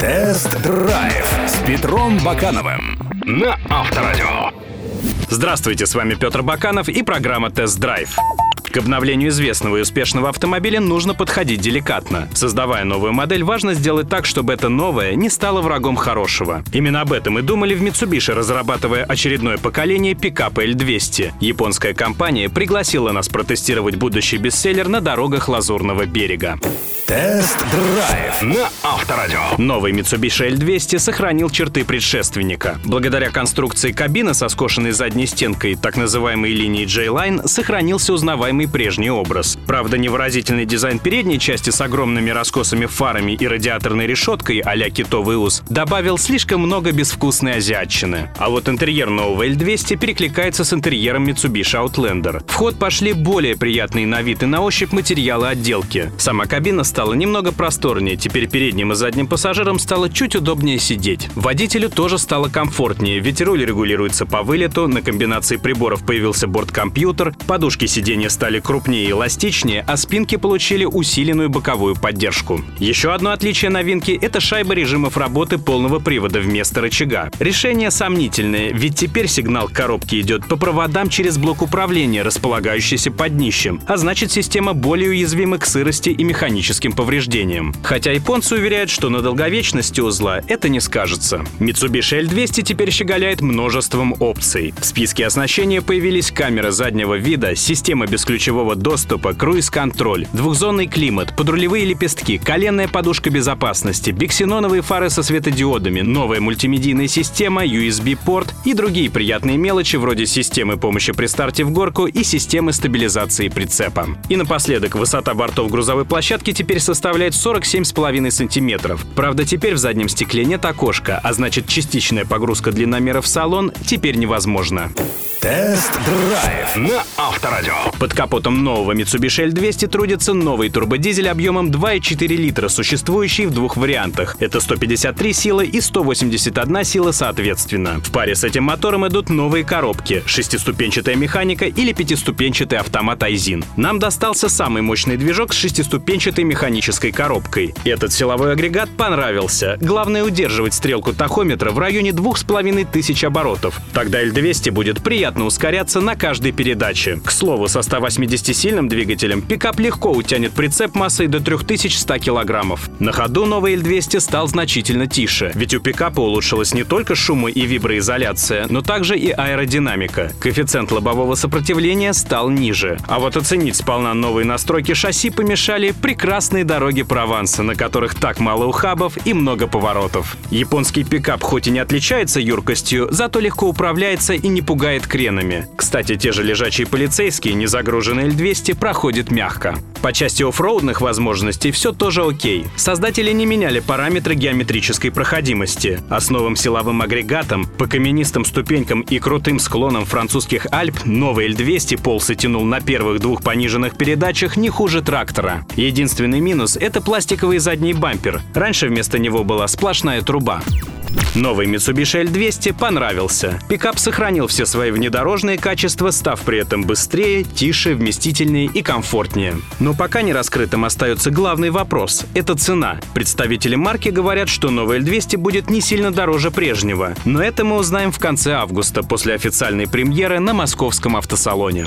Тест-драйв с Петром Бакановым на Авторадио. Здравствуйте, с вами Петр Баканов и программа «Тест-драйв». К обновлению известного и успешного автомобиля нужно подходить деликатно. Создавая новую модель, важно сделать так, чтобы это новое не стало врагом хорошего. Именно об этом и думали в Mitsubishi, разрабатывая очередное поколение пикапа L200. Японская компания пригласила нас протестировать будущий бестселлер на дорогах Лазурного берега. Тест-драйв на Авторадио. Новый Mitsubishi L200 сохранил черты предшественника. Благодаря конструкции кабины со скошенной задней стенкой, так называемой линии J-Line, сохранился узнаваемый прежний образ. Правда, невыразительный дизайн передней части с огромными раскосами фарами и радиаторной решеткой а-ля китовый ус добавил слишком много безвкусной азиатчины. А вот интерьер нового L200 перекликается с интерьером Mitsubishi Outlander. В ход пошли более приятные на вид и на ощупь материалы отделки. Сама кабина стала немного просторнее, теперь передним и задним пассажирам стало чуть удобнее сидеть. Водителю тоже стало комфортнее, ведь руль регулируется по вылету, на комбинации приборов появился борт-компьютер, подушки сиденья стали крупнее и эластичнее, а спинки получили усиленную боковую поддержку. Еще одно отличие новинки — это шайба режимов работы полного привода вместо рычага. Решение сомнительное, ведь теперь сигнал коробки идет по проводам через блок управления, располагающийся под днищем, а значит система более уязвима к сырости и механическим повреждениям. Хотя японцы уверяют, что на долговечности узла это не скажется. Mitsubishi L200 теперь щеголяет множеством опций. В списке оснащения появились камеры заднего вида, система бесключевого доступа, круиз-контроль, двухзонный климат, подрулевые лепестки, коленная подушка безопасности, биксеноновые фары со светодиодами, новая мультимедийная система, USB-порт и другие приятные мелочи вроде системы помощи при старте в горку и системы стабилизации прицепа. И напоследок, высота бортов грузовой площадки теперь составляет 47,5 сантиметров. Правда, теперь в заднем стекле нет окошка, а значит частичная погрузка длинномеров в салон теперь невозможна можно. Тест-драйв на Авторадио. Под капотом нового Mitsubishi L200 трудится новый турбодизель объемом 2,4 литра, существующий в двух вариантах. Это 153 силы и 181 сила соответственно. В паре с этим мотором идут новые коробки, шестиступенчатая механика или пятиступенчатый автомат Айзин. Нам достался самый мощный движок с шестиступенчатой механической коробкой. Этот силовой агрегат понравился. Главное удерживать стрелку тахометра в районе 2500 оборотов. Тогда L200 будет приятно приятно ускоряться на каждой передаче. К слову, со 180-сильным двигателем пикап легко утянет прицеп массой до 3100 килограммов. На ходу новый L200 стал значительно тише, ведь у пикапа улучшилась не только шумы и виброизоляция, но также и аэродинамика. Коэффициент лобового сопротивления стал ниже. А вот оценить сполна новые настройки шасси помешали прекрасные дороги Прованса, на которых так мало ухабов и много поворотов. Японский пикап хоть и не отличается юркостью, зато легко управляется и не пугает крепким кренами. Кстати, те же лежачие полицейские, не загруженные L200, проходят мягко. По части оффроудных возможностей все тоже окей. Создатели не меняли параметры геометрической проходимости. Основным силовым агрегатом, по каменистым ступенькам и крутым склонам французских Альп новый L200 полсы тянул на первых двух пониженных передачах не хуже трактора. Единственный минус — это пластиковый задний бампер. Раньше вместо него была сплошная труба. Новый Mitsubishi L200 понравился. Пикап сохранил все свои внедорожные качества, став при этом быстрее, тише, вместительнее и комфортнее. Но пока не раскрытым остается главный вопрос – это цена. Представители марки говорят, что новый L200 будет не сильно дороже прежнего. Но это мы узнаем в конце августа после официальной премьеры на московском автосалоне.